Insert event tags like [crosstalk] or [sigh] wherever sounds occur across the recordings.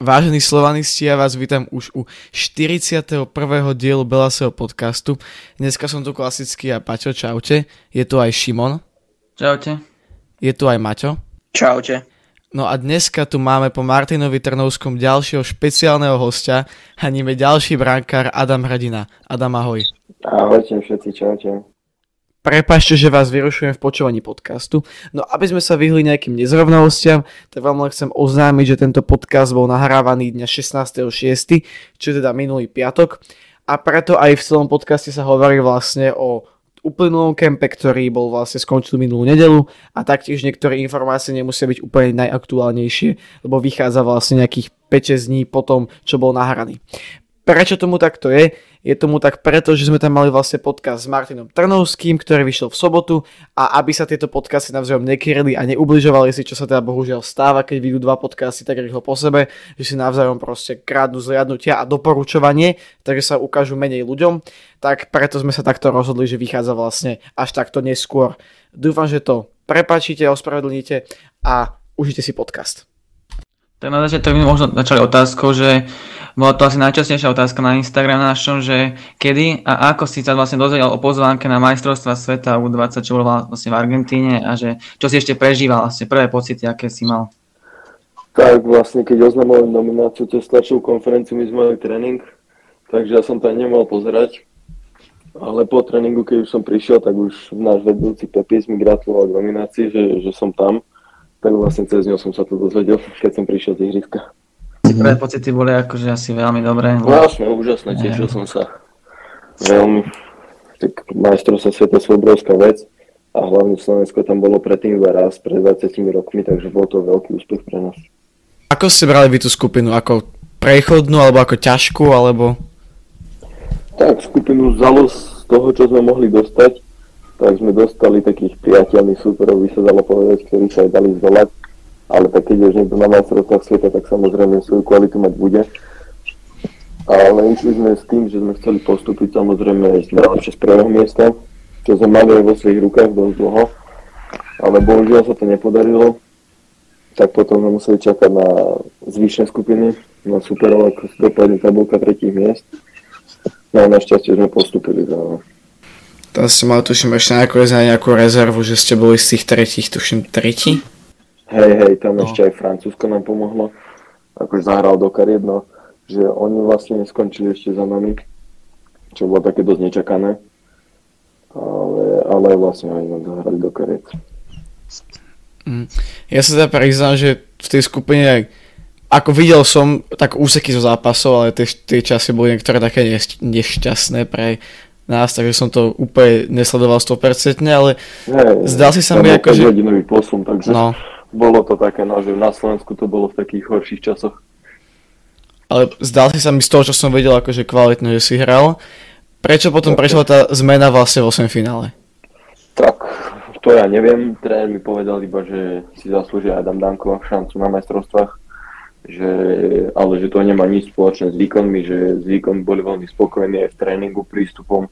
Vážení slovanisti, ja vás vítam už u 41. dielu Belaseho podcastu. Dneska som tu klasicky a Paťo, čaute. Je tu aj Šimon. Čaute. Je tu aj Maťo. Čaute. No a dneska tu máme po Martinovi Trnovskom ďalšieho špeciálneho hostia a nime ďalší brankár Adam Hradina. Adam, ahoj. Ahojte všetci, čaute. Prepašte, že vás vyrušujem v počúvaní podcastu. No aby sme sa vyhli nejakým nezrovnalostiam, tak vám len chcem oznámiť, že tento podcast bol nahrávaný dňa 16.6., čo je teda minulý piatok. A preto aj v celom podcaste sa hovorí vlastne o uplynulom kempe, ktorý bol vlastne skončil minulú nedelu a taktiež niektoré informácie nemusia byť úplne najaktuálnejšie, lebo vychádza vlastne nejakých 5 dní po tom, čo bol nahraný. Prečo tomu takto je? Je tomu tak preto, že sme tam mali vlastne podcast s Martinom Trnovským, ktorý vyšiel v sobotu a aby sa tieto podcasty navzájom nekryli a neubližovali si, čo sa teda bohužiaľ stáva, keď vyjdú dva podcasty tak rýchlo po sebe, že si navzájom proste krádnu zliadnutia a doporučovanie, takže sa ukážu menej ľuďom, tak preto sme sa takto rozhodli, že vychádza vlastne až takto neskôr. Dúfam, že to prepačíte, ospravedlníte a užite si podcast. Tak na začiatok by možno začali otázkou, že bola to asi najčastejšia otázka na Instagram našom, že kedy a ako si sa vlastne dozvedel o pozvánke na majstrovstva sveta U20, čo bolo vlastne v Argentíne a že čo si ešte prežíval, vlastne prvé pocity, aké si mal? Tak vlastne, keď oznamovali nomináciu cez tlačovú konferenciu, my sme mali tréning, takže ja som to nemohol pozerať. Ale po tréningu, keď už som prišiel, tak už náš vedúci Pepis mi gratuloval k nominácii, že, že som tam tak vlastne cez ňou som sa to dozvedel, keď som prišiel z ihriska. Prvé pocity boli akože asi veľmi dobré. Vlastne, úžasné, tešil som sa veľmi. Tak majstrovstvo sveta sú obrovská vec a hlavne Slovensko tam bolo predtým iba raz, pred 20 rokmi, takže bol to veľký úspech pre nás. Ako ste brali vy tú skupinu? Ako prechodnú, alebo ako ťažkú, alebo... Tak, skupinu vzalo z toho, čo sme mohli dostať tak sme dostali takých priateľných súperov, by sa dalo povedať, ktorí sa aj dali zdolať. Ale tak keď už niekto na majstrovstvách sveta, tak samozrejme svoju kvalitu mať bude. Ale išli sme s tým, že sme chceli postúpiť samozrejme najlepšie z prvého miesta, čo sme mali aj vo svojich rukách dosť dlho. Ale bohužiaľ sa to nepodarilo. Tak potom sme museli čakať na zvyšné skupiny, na superov, ako dopadne tabulka tretích miest. No a našťastie sme postupili za tam som mal tuším ešte nejakú, nejakú rezervu, že ste boli z tých tretích, tuším tretí. Hej, hej, tam no. ešte aj Francúzsko nám pomohlo. Akože zahral do kariet, no, že oni vlastne neskončili ešte za nami, čo bolo také dosť nečakané. Ale, ale vlastne aj nám zahrali do kariet. Mm. Ja sa teda priznám, že v tej skupine ako videl som tak úseky zo zápasov, ale tie, tie časy boli niektoré také nešťastné pre, nás, takže som to úplne nesledoval 100%, ale Nie, zdal si sa mi ako, že... hodinový posun, takže no. bolo to také, no, že na Slovensku to bolo v takých horších časoch. Ale zdal si sa mi z toho, čo som vedel, akože kvalitne, že si hral. Prečo potom okay. prešla tá zmena vlastne v 8 finále? Tak, to ja neviem. Tréner mi povedal iba, že si zaslúžia Adam Danko šancu na majstrovstvách že, ale že to nemá nič spoločné s výkonmi, že s výkonmi boli veľmi spokojní aj v tréningu, prístupom,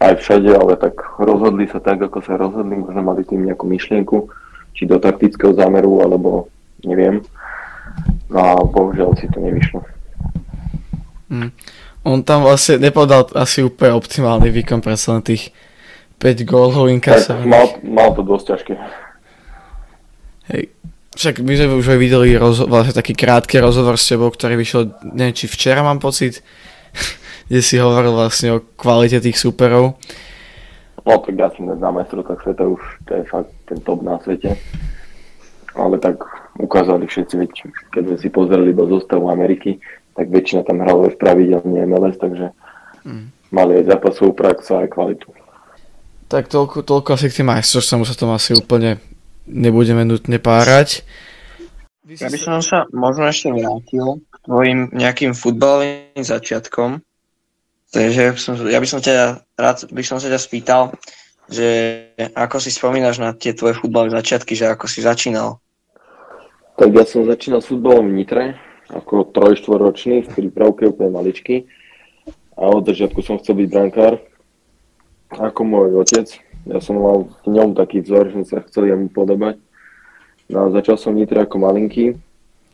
aj všade, ale tak rozhodli sa tak, ako sa rozhodli, možno mali tým nejakú myšlienku, či do taktického zámeru, alebo neviem. No a bohužiaľ si to nevyšlo. Mm. On tam vlastne nepodal asi úplne optimálny výkon pre len tých 5 gólov inkasovaných. Mal, mal to dosť ťažké. Hej, však my sme už aj videli roz, vlastne taký krátky rozhovor s tebou, ktorý vyšiel, neviem či včera mám pocit, [laughs] kde si hovoril vlastne o kvalite tých súperov. No tak ja som na majstrovstvách sveta už, to je fakt ten top na svete. Ale tak ukázali všetci, veď, keď sme si pozreli do zostavu Ameriky, tak väčšina tam hrala už pravidelne MLS, takže mm. mali aj zápasovú prax a aj kvalitu. Tak toľko, toľko asi k tým majstrovstvám sa tom asi úplne nebudeme nutne párať. Ja by som sa možno ešte vrátil k tvojim nejakým futbalovým začiatkom. Takže ja by som ťa rád by som sa ťa spýtal, že ako si spomínaš na tie tvoje futbalové začiatky, že ako si začínal? Tak ja som začínal s futbalom v Nitre, ako trojštvoročný, v prípravke úplne maličky. A od začiatku som chcel byť brankár, ako môj otec. Ja som mal v ňom taký vzor, že sa chcel jemu podobať. No a začal som Nitre ako malinký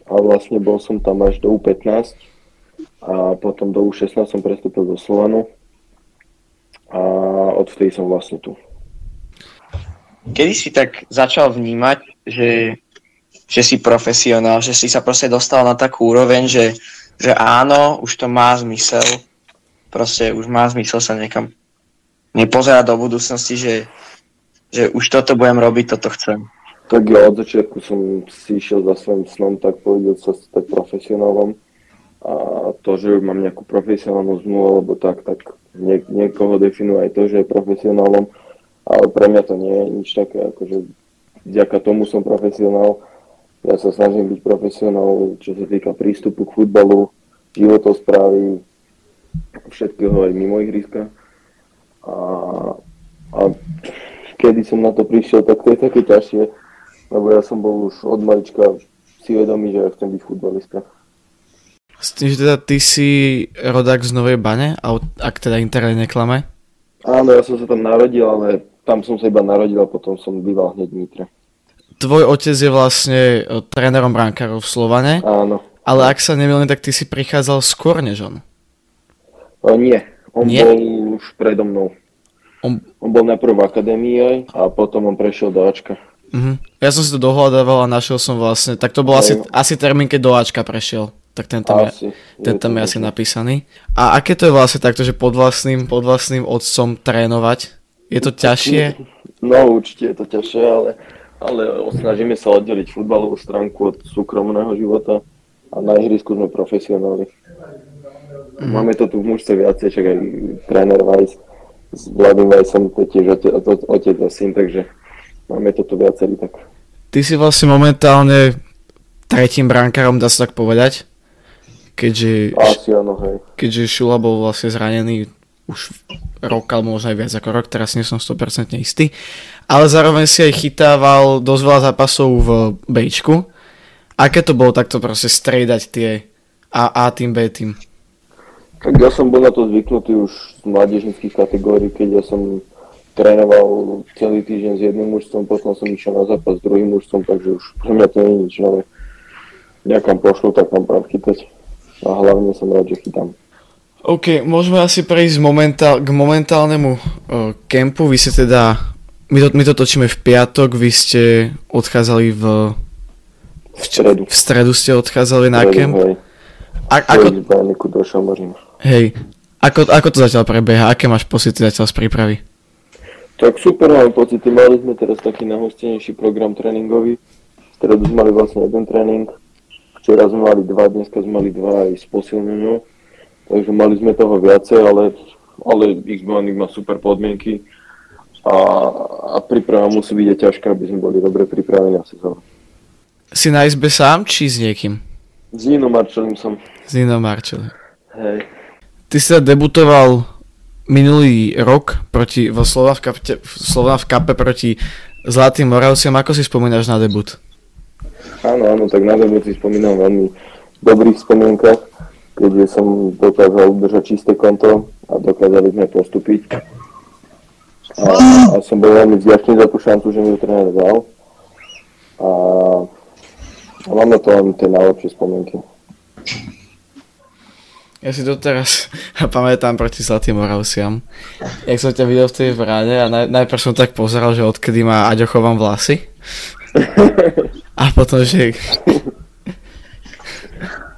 a vlastne bol som tam až do U15 a potom do U16 som prestúpil do Slovanu a odvtedy som vlastne tu. Kedy si tak začal vnímať, že, že si profesionál, že si sa proste dostal na takú úroveň, že, že áno, už to má zmysel, proste už má zmysel sa niekam nepozerať do budúcnosti, že, že už toto budem robiť, toto chcem. Tak ja od začiatku som si išiel za svojím snom, tak povedať sa stať profesionálom a to, že mám nejakú profesionálnu zmluvu alebo tak, tak nie, niekoho definuje aj to, že je profesionálom, ale pre mňa to nie je nič také, akože vďaka tomu som profesionál. Ja sa snažím byť profesionál, čo sa týka prístupu k futbalu, životosprávy, všetkého aj mimo ihriska. A, a kedy som na to prišiel, tak to je také ťažšie, lebo ja som bol už od malička si vedomý, že ja chcem byť futbalista. S tým, že teda ty si rodák z Novej Bane, ak teda internet neklame? Áno, ja som sa tam narodil, ale tam som sa iba narodil a potom som býval hneď v Nitre. Tvoj otec je vlastne e, trénerom brankárov v Slovane. Áno. Ale ak sa nemýlim, tak ty si prichádzal skôr než on. O, nie, on nie? bol už predo mnou. On... on bol najprv v akadémii aj a potom on prešiel do Ačka. Uh-huh. Ja som si to dohľadával a našiel som vlastne, tak to bol asi, asi termín, keď do Ačka prešiel. Tak ten tam, asi, je, ten tam je, je asi napísaný. A aké to je vlastne takto, že pod vlastným, pod vlastným otcom trénovať? Je to ťažšie? No určite je to ťažšie, ale, ale snažíme sa oddeliť futbalovú stránku od súkromného života a na ihrisku sme profesionáli. Mm. Máme to tu v mužce viacej, čak aj tréner Weiss s Vladým Weissom, to je tiež otec, otec a syn, takže máme to tu viacerí tak. Ty si vlastne momentálne tretím brankárom, dá sa tak povedať? keďže, Asi áno, hej. keďže Šula bol vlastne zranený už rok, alebo možno aj viac ako rok, teraz nie som 100% istý. Ale zároveň si aj chytával dosť veľa zápasov v Bčku. Aké to bolo takto proste striedať tie A, A tým, B tým? Tak ja som bol na to zvyknutý už z mládežnických kategórií, keď ja som trénoval celý týždeň s jedným mužstvom, potom som išiel na zápas s druhým mužstvom, takže už pre mňa to nie je nič nové. Nejakam pošlu, tak mám práv chytať a hlavne som rád, že chytám. OK, môžeme asi prejsť momentál, k momentálnemu uh, kempu. Vy ste teda, my to, my to točíme v piatok, vy ste odchádzali v... V stredu. V stredu ste odchádzali na kemp. Hej. A, ako... Hej. Ako, ako to zatiaľ prebieha? Aké máš pocity zatiaľ z prípravy? Tak super máme pocity. Mali sme teraz taký nahostenejší program tréningový. Stredu sme mali vlastne jeden tréning Včera sme mali dva, dneska sme mali dva aj s posilnením. Takže mali sme toho viacej, ale, ale X-Bowling má super podmienky a, a príprava musí byť aj ťažká, aby sme boli dobre pripravení na sezónu. Si na izbe sám, či s niekým? S Nino Marčelim som. S Nino Marčelim. Hej. Ty sa debutoval minulý rok proti, vo Slova v, Slova v kape proti Zlatým Moravciam. Ako si spomínaš na debut? Áno, áno, tak na debut si spomínam veľmi dobrých spomienkach, keďže som dokázal udržať čisté konto a dokázali sme postúpiť. A, a som bol veľmi vďačný za tú šancu, že mi ju tréner dal. A, a mám na to len tie najlepšie spomienky. Ja si doteraz [laughs] pamätám proti Zlatým Moravciam. Jak som ťa videl v tej bráne a naj, najprv som tak pozeral, že odkedy má Aďo chovám vlasy. A potom, že...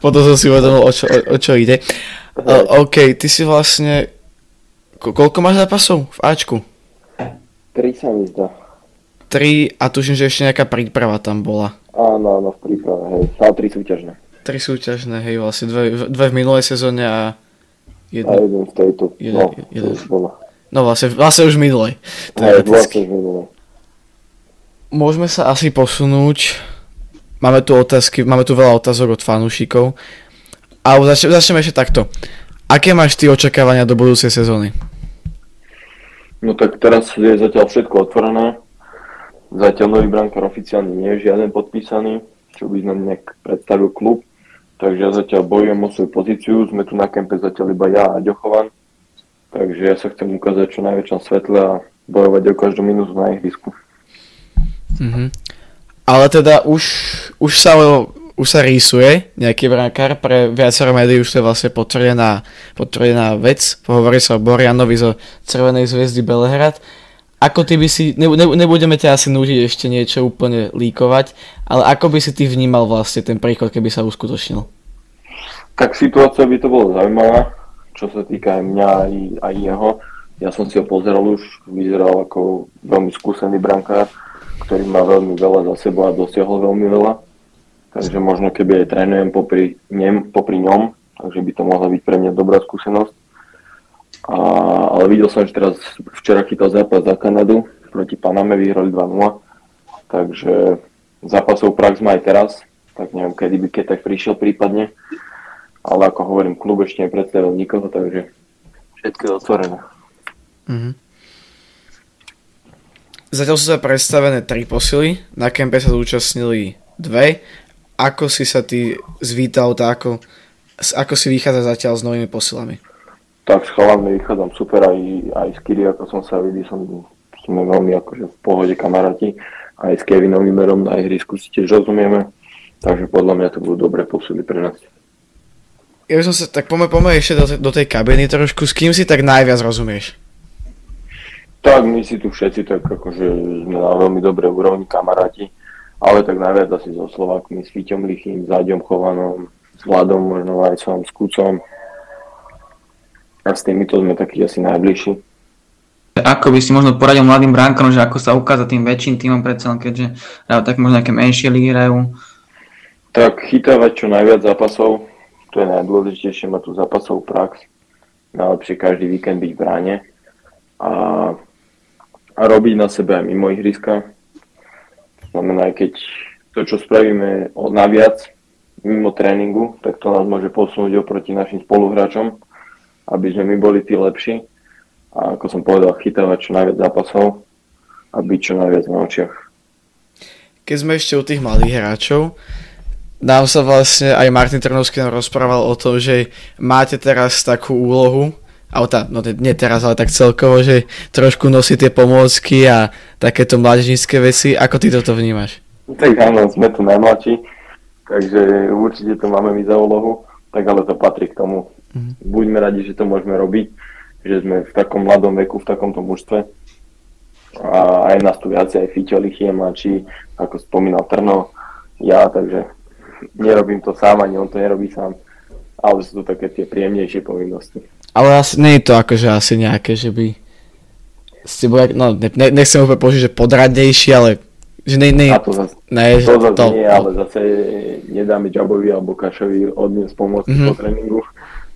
potom som si uvedomil, o čo, o, o čo ide. O, OK, ty si vlastne... Ko- koľko máš zápasov v Ačku? Tri sa mi zdá. Tri a tuším, že ešte nejaká príprava tam bola. Áno, áno, v príprave, hej. A tri súťažné. Tri súťažné, hej, vlastne dve, dve v minulej sezóne a jedno. A jeden v tejto. Jeden, no, jeden. No vlastne, vlastne už minulej. Hej, vlastne už minulej môžeme sa asi posunúť. Máme tu otázky, máme tu veľa otázok od fanúšikov. A zač- začneme ešte takto. Aké máš ty očakávania do budúcej sezóny? No tak teraz je zatiaľ všetko otvorené. Zatiaľ nový brankár oficiálne nie je žiaden podpísaný, čo by nám nejak predstavil klub. Takže ja zatiaľ bojujem o svoju pozíciu. Sme tu na kempe zatiaľ iba ja a Ďochovan. Takže ja sa chcem ukázať čo najväčšom svetle a bojovať o každú minútu na ihrisku. Mm-hmm. Ale teda už, už sa už sa rýsuje nejaký brankár, pre viacero médií už to je vlastne potvrdená, potvrdená vec. Hovorí sa o Borianovi zo Červenej zviezdy Belehrad. Ako ty by si, ne, ne, nebudeme ťa asi nútiť ešte niečo úplne líkovať, ale ako by si ty vnímal vlastne ten príchod, keby sa uskutočnil? Tak situácia by to bolo zaujímavá, čo sa týka aj mňa aj, aj jeho. Ja som si ho pozeral už, vyzeral ako veľmi skúsený brankár, ktorý má veľmi veľa za sebou a dosiahol veľmi veľa Takže možno keby aj trénujem popri, nem, popri ňom, takže by to mohla byť pre mňa dobrá skúsenosť. A, ale videl som, že teraz včera chytal zápas za Kanadu, proti Paname vyhrali 2-0, takže zápasov prax má aj teraz, tak neviem, kedy by keď tak prišiel prípadne, ale ako hovorím, klub ešte nepredstavil nikoho, takže všetko je otvorené. Mm-hmm. Zatiaľ sú sa predstavené tri posily, na kempe sa zúčastnili dve ako si sa ty zvítal, tá ako, ako si vychádza zatiaľ s novými posilami? Tak s chalami vychádzam super, aj, aj s Kiri, ako som sa vidí, som, sme veľmi akože v pohode kamaráti. Aj s Kevinom Imerom na ihrisku si tiež rozumieme, takže podľa mňa to budú dobré posily pre nás. Ja by som sa, tak poďme, poďme ešte do, do tej kabiny trošku, s kým si tak najviac rozumieš? Tak my si tu všetci tak akože sme na veľmi dobrej úrovni kamaráti ale tak najviac asi so Slovákmi, s Fiťom Lichým, s Aďom Chovanom, s Vladom možno aj som, s Kucom. A s týmito sme takí asi najbližší. Ako by si možno poradil mladým bránkom, že ako sa ukázať tým väčším týmom predsa keďže hrajú tak možno nejaké menšie ligy hrajú? Tak chytávať čo najviac zápasov, to je najdôležitejšie, mať tú zápasovú prax. Najlepšie každý víkend byť v bráne a, a robiť na sebe aj mimo ihriska, Znamená, keď to, čo spravíme naviac mimo tréningu, tak to nás môže posunúť oproti našim spoluhráčom, aby sme my boli tí lepší. A ako som povedal, chytávať čo najviac zápasov a byť čo najviac na očiach. Keď sme ešte u tých malých hráčov, nám sa vlastne aj Martin Trnovský nám rozprával o tom, že máte teraz takú úlohu, tá, no nie teraz, ale tak celkovo, že trošku nosí tie pomôcky a takéto mládežnícke veci. Ako ty toto vnímaš? Tak áno, sme tu najmladší, takže určite to máme my za úlohu, tak ale to patrí k tomu. Mm-hmm. Buďme radi, že to môžeme robiť, že sme v takom mladom veku, v takomto mužstve. A aj nás tu viacej, aj Fiťo Lichie mladší, ako spomínal Trno, ja, takže nerobím to sám, ani on to nerobí sám, ale sú to také tie príjemnejšie povinnosti. Ale asi, nie je to akože asi nejaké, že by ste boli, no ne, nechcem úplne použiť, že podradnejší, ale že ne, ne, a to zase, ne, to zase to, nie, ale zase nedáme Jabovi alebo Kašovi odniesť pomôcť mm-hmm. po tréningu,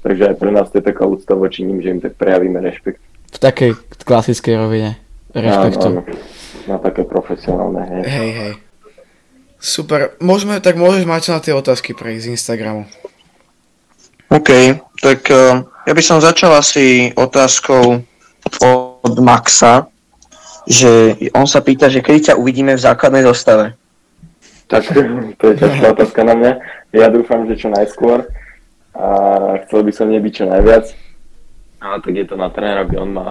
takže aj pre nás to je taká úcta voči ním, že im tak prejavíme rešpekt. V takej klasickej rovine rešpektu. Áno, áno. Na také profesionálne, hej. Hej, hej. Super, môžeme, tak môžeš mať na tie otázky pre z Instagramu. OK, tak uh, ja by som začal asi otázkou od Maxa, že on sa pýta, že kedy ťa uvidíme v základnej zostave. Tak [laughs] to je ťažká otázka na mňa. Ja dúfam, že čo najskôr a chcel by som nebyť čo najviac. Ale tak je to na trénerovi, on má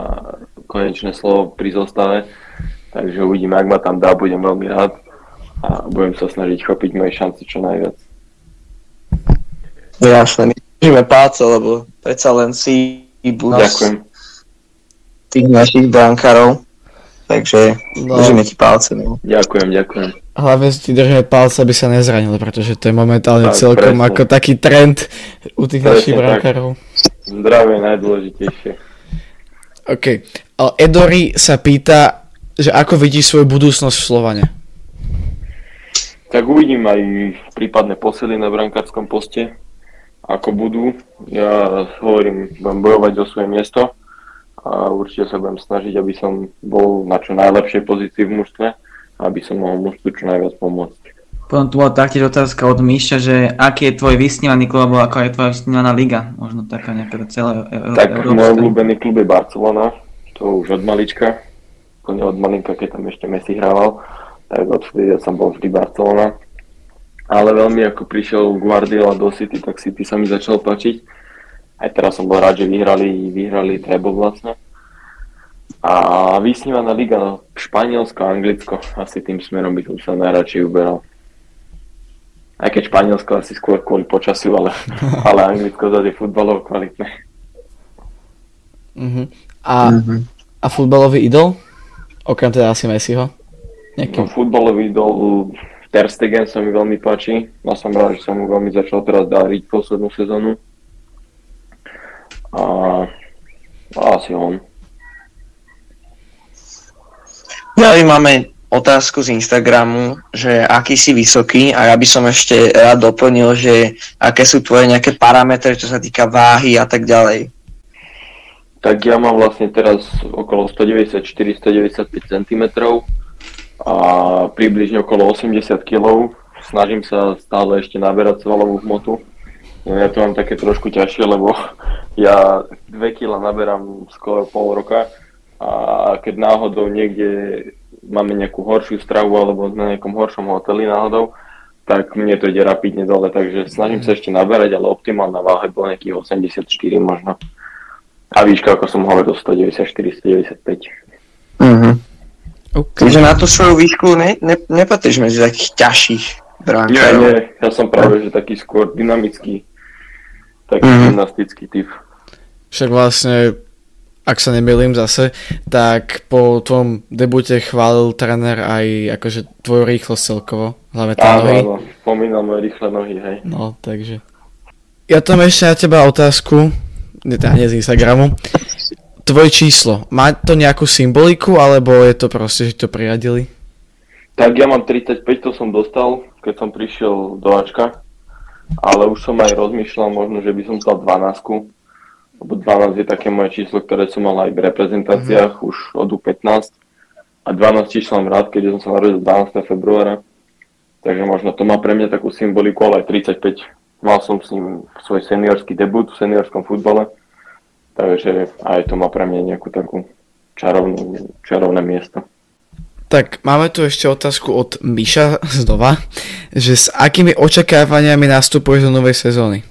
konečné slovo pri zostave, takže uvidíme, ak ma tam dá, budem veľmi rád a budem sa snažiť chopiť moje šance čo najviac. Jasné, držíme palce, lebo predsa len si budúť tých našich brankárov. Takže no. držíme ti palce. No. Ďakujem, ďakujem. Hlavne ti držíme palce, aby sa nezranili, pretože to je momentálne tak, celkom presne. ako taký trend u tých presne, našich brankárov. Zdravie najdôležitejšie. OK. Edori sa pýta, že ako vidíš svoju budúcnosť v Slovane? Tak uvidím aj prípadné posily na brankárskom poste ako budú. Ja hovorím, budem bojovať o svoje miesto a určite sa budem snažiť, aby som bol na čo najlepšej pozícii v mužstve, aby som mohol mužstvu čo najviac pomôcť. Potom tu bola taktiež otázka od Míša, že aký je tvoj vysnívaný klub, alebo ako je tvoja vysnívaná liga? Možno taká nejaká celá e- Tak Európska. môj obľúbený klub je Barcelona, to už od malička, plne od malinka, keď tam ešte Messi hrával, tak odvtedy ja som bol vždy Barcelona ale veľmi ako prišiel Guardiola do City, tak City sa mi začal páčiť. Aj teraz som bol rád, že vyhrali, vyhrali treble vlastne. A vysnívaná liga no, Španielsko a Anglicko, asi tým smerom by som sa najradšej uberal. Aj keď Španielsko asi skôr kvôli počasiu, ale, [laughs] ale Anglicko zase je futbalovo kvalitné. Uh-huh. A, uh-huh. a futbalový idol? Okrem teda asi Messiho? Nejaký... No, futbalový idol Ter Stegen sa mi veľmi páči. Ja som rád, že som mu veľmi začal teraz dáriť poslednú sezónu. A, a asi on. Ďalej máme otázku z Instagramu, že aký si vysoký a ja by som ešte rád doplnil, že aké sú tvoje nejaké parametre, čo sa týka váhy a tak ďalej. Tak ja mám vlastne teraz okolo 194-195 cm a približne okolo 80 kg. Snažím sa stále ešte naberať svalovú hmotu. No ja to mám také trošku ťažšie, lebo [laughs] ja 2 kg naberám skoro pol roka a keď náhodou niekde máme nejakú horšiu stravu alebo na nejakom horšom hoteli náhodou, tak mne to ide rapidne dole, takže snažím sa ešte naberať, ale optimálna váha bola nejakých 84 možno. A výška, ako som hovoril, 194, 195. Mhm. Okay. Takže na tú svoju výšku ne, ne, nepatríš medzi takých ťažších brankárov. Nie, nie, ja som práve, že taký skôr dynamický, taký mm-hmm. gymnastický typ. Však vlastne ak sa nemýlim zase, tak po tvojom debute chválil tréner aj akože tvoju rýchlosť celkovo, hlavne tie nohy. Áno, spomínal moje rýchle nohy, hej. No, takže. Ja tam ešte na teba otázku, teda nie z Instagramu. Tvoje číslo, má to nejakú symboliku, alebo je to proste, že to priradili? Tak ja mám 35, to som dostal, keď som prišiel do Ačka, ale už som aj rozmýšľal možno, že by som stal 12 lebo 12 je také moje číslo, ktoré som mal aj v reprezentáciách mm-hmm. už od U15 a 12 číslo mám rád, keďže som sa narodil 12. februára, takže možno to má pre mňa takú symboliku, ale aj 35. Mal som s ním svoj seniorský debut v seniorskom futbale, takže aj to má pre mňa nejakú takú čarovnú, čarovné miesto. Tak máme tu ešte otázku od Miša znova, že s akými očakávaniami nastupuješ do novej sezóny?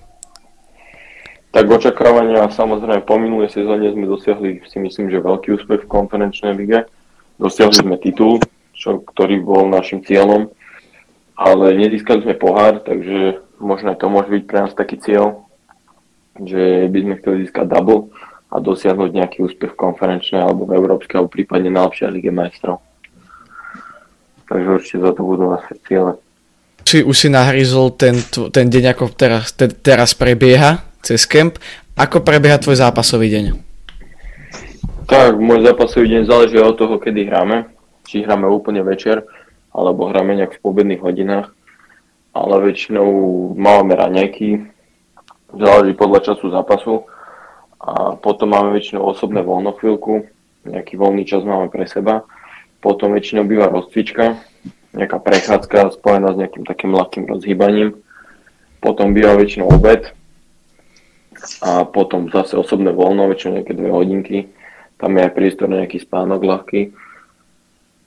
Tak očakávania samozrejme po minulej sezóne sme dosiahli si myslím, že veľký úspech v konferenčnej lige. Dosiahli sme titul, čo, ktorý bol našim cieľom, ale nezískali sme pohár, takže možno to môže byť pre nás taký cieľ, že by sme chceli získať double a dosiahnuť nejaký úspech v konferenčnej alebo v európskej alebo prípadne najlepšej lige majstrov. Takže určite za to budú naše ciele. Či už si nahryzol ten, ten deň, ako teraz, te, teraz prebieha, cez kemp. Ako prebieha tvoj zápasový deň? Tak, môj zápasový deň záleží od toho, kedy hráme. Či hráme úplne večer, alebo hráme nejak v pobedných hodinách. Ale väčšinou máme raňajky, záleží podľa času zápasu. A potom máme väčšinou osobné voľno chvíľku, nejaký voľný čas máme pre seba. Potom väčšinou býva rozcvička, nejaká prechádzka spojená s nejakým takým ľahkým rozhýbaním. Potom býva väčšinou obed, a potom zase osobné voľno, väčšinou nejaké dve hodinky. Tam je aj priestor na nejaký spánok ľahký.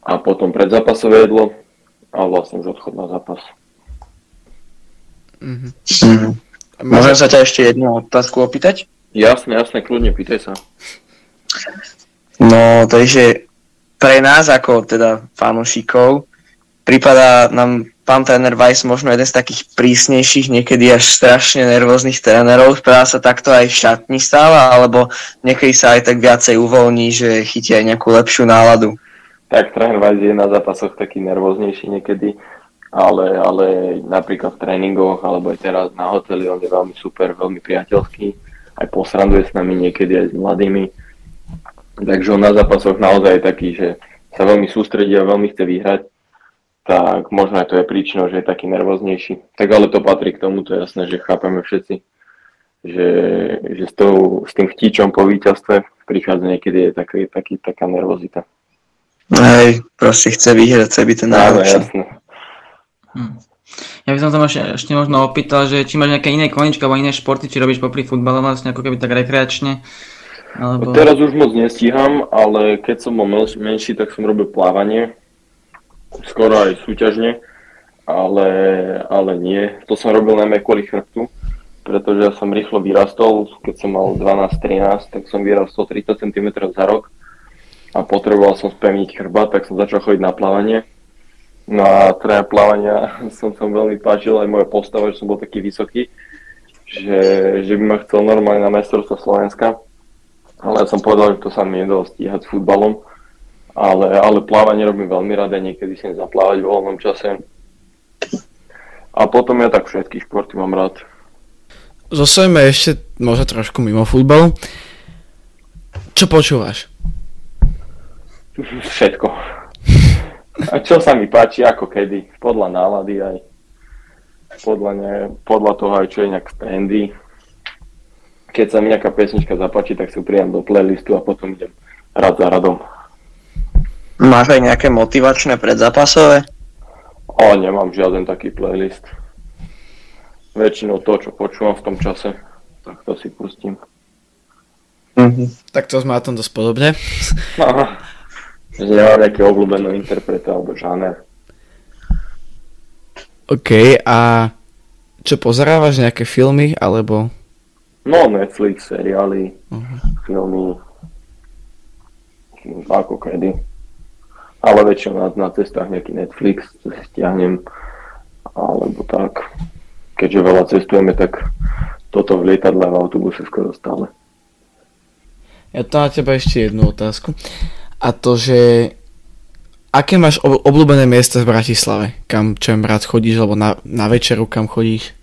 A potom predzápasové jedlo a vlastne už odchod na zápas. Mm-hmm. Mm-hmm. Môžem sa ťa ešte jednu otázku opýtať? Jasne, jasne, kľudne, pýtaj sa. No, takže pre nás ako teda fanúšikov prípada nám pán tréner Weiss možno jeden z takých prísnejších, niekedy až strašne nervóznych trénerov. Správa sa takto aj v šatni stáva, alebo niekedy sa aj tak viacej uvoľní, že chytí aj nejakú lepšiu náladu? Tak tréner Weiss je na zápasoch taký nervóznejší niekedy, ale, ale napríklad v tréningoch alebo aj teraz na hoteli on je veľmi super, veľmi priateľský, aj posranduje s nami niekedy aj s mladými. Takže on na zápasoch naozaj je taký, že sa veľmi sústredí a veľmi chce vyhrať tak možno aj to je príčinou, že je taký nervóznejší. Tak ale to patrí k tomu, to je jasné, že chápeme všetci, že, že s, tou, s tým chtíčom po víťazstve prichádza niekedy je taký, taký, taká nervozita. Hej, proste chce vyhrať, chce byť ten najlepší. jasné. Hm. Ja by som sa ešte, ešte možno opýtal, že či máš nejaké iné koničky alebo iné športy, či robíš popri futbale vlastne ako keby tak rekreačne? Alebo... Teraz už moc nestíham, ale keď som bol menší, tak som robil plávanie skoro aj súťažne, ale, ale nie. To som robil najmä kvôli chrbtu, pretože ja som rýchlo vyrastol, keď som mal 12-13, tak som vyrastol 30 cm za rok a potreboval som spevniť chrbát, tak som začal chodiť na plávanie. No a tréner plávania [laughs] som som veľmi páčil, aj moja postava, že som bol taký vysoký, že, že by ma chcel normálne na majstrovstvo Slovenska. Ale ja som povedal, že to sa mi nedalo stíhať s futbalom. Ale, ale plávanie robím veľmi rada, niekedy si zaplávať v voľnom čase. A potom ja tak všetky športy mám rád. Zostavíme ešte možno trošku mimo futbalu. Čo počúvaš? Všetko. A čo sa mi páči, ako kedy. Podľa nálady aj. Podľa, ne, podľa toho aj čo je nejak trendy. Keď sa mi nejaká pesnička zapáči, tak si prijam do playlistu a potom idem rad za radom. Máš aj nejaké motivačné predzápasové? O, nemám žiaden taký playlist. Väčšinou to, čo počúvam v tom čase, tak to si pustím. Mm-hmm. Tak to sme na tom dosť podobne. Aha. Nemám nejaké obľúbenú interpreta alebo žáner. OK, a čo pozerávaš, nejaké filmy, alebo... No, Netflix, seriály, uh-huh. filmy, ako kedy. Ale väčšinou na, na cestách nejaký Netflix stiahnem, alebo tak. Keďže veľa cestujeme, tak toto v lietadle v autobuse skoro stále. Ja to na teba ešte jednu otázku. A to, že aké máš obľúbené miesta v Bratislave? Kam čem rád chodíš, alebo na, na večeru kam chodíš?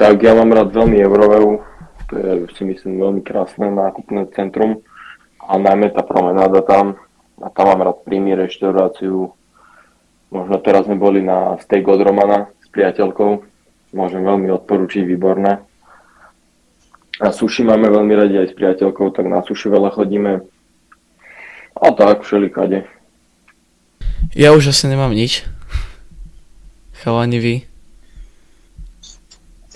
Tak ja mám rád veľmi Euroveu, to je si myslím veľmi krásne nákupné centrum a najmä tá promenáda tam. A tam mám rád príjmy, reštauráciu. Možno teraz sme boli na steak od Romana s priateľkou. Môžem veľmi odporučiť, výborné. A suši máme veľmi radi aj s priateľkou, tak na suši veľa chodíme. A tak, všelikade. Ja už asi nemám nič. Chalani vy.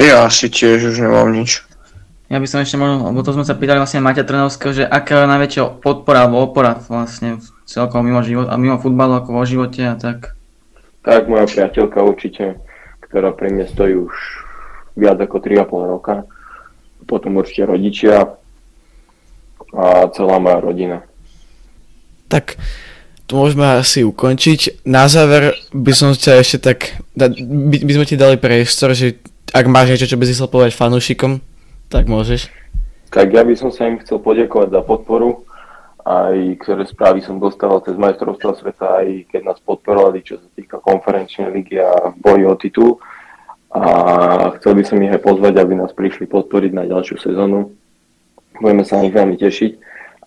Ja asi tiež už nemám nič. Ja by som ešte možno, lebo to sme sa pýtali vlastne Maťa Trenovského, že aká je najväčšia podpora alebo opora vlastne celkovo mimo, život, a mimo futbalu ako vo živote a tak. Tak moja priateľka určite, ktorá pri mne stojí už viac ako 3,5 roka. Potom určite rodičia a celá moja rodina. Tak to môžeme asi ukončiť. Na záver by som ťa ešte tak, by, by sme ti dali priestor, že ak máš niečo, čo by si chcel povedať fanúšikom, tak môžeš. Tak ja by som sa im chcel poďakovať za podporu, aj ktoré správy som dostával cez majstrovstvo sveta, aj keď nás podporovali, čo sa týka konferenčnej ligy a boji o titul. A chcel by som ich aj pozvať, aby nás prišli podporiť na ďalšiu sezónu. Budeme sa na nich veľmi tešiť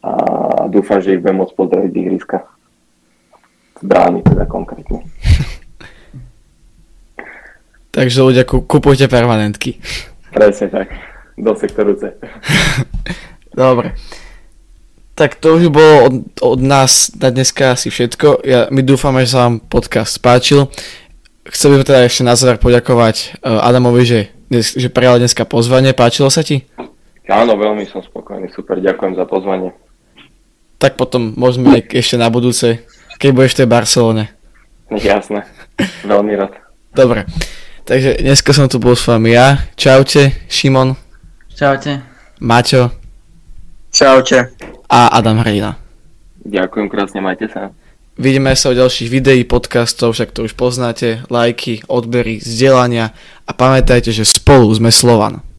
a dúfam, že ich budem môcť pozdraviť z ihriska. Z brány teda konkrétne. [laughs] Takže ľudia, kupujte permanentky. Presne tak. Do sektoru C. [laughs] Dobre. Tak to už bolo od, od nás na dneska asi všetko. Ja, my dúfame, že sa vám podcast spáčil. Chcel by teda ešte na záver poďakovať uh, Adamovi, že, dnes, že prijal dneska pozvanie. Páčilo sa ti? Áno, veľmi som spokojný. Super, ďakujem za pozvanie. Tak potom môžeme ešte na budúce, keď budeš v Barcelone. Jasné, veľmi rád. Dobre, takže dneska som tu bol s vami ja. Čaute, Šimon. Čaute. Maťo. Čaute. A Adam Hrejna. Ďakujem krásne, majte sa. Vidíme sa o ďalších videí, podcastov, však to už poznáte, lajky, odbery, vzdelania a pamätajte, že spolu sme Slovan.